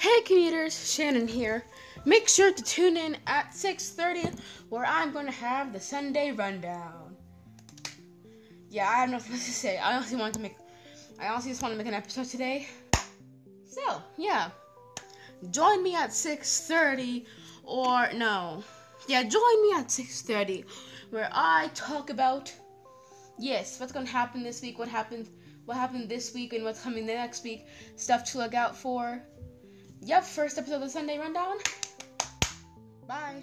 Hey commuters, Shannon here. Make sure to tune in at 6:30 where I'm going to have the Sunday rundown. Yeah, I have nothing else to say. I honestly want to make I honestly just want to make an episode today. So, yeah. Join me at 6:30 or no. Yeah, join me at 6:30 where I talk about yes, what's going to happen this week, what happened what happened this week and what's coming the next week, stuff to look out for. Yep, first episode of Sunday Rundown. Bye.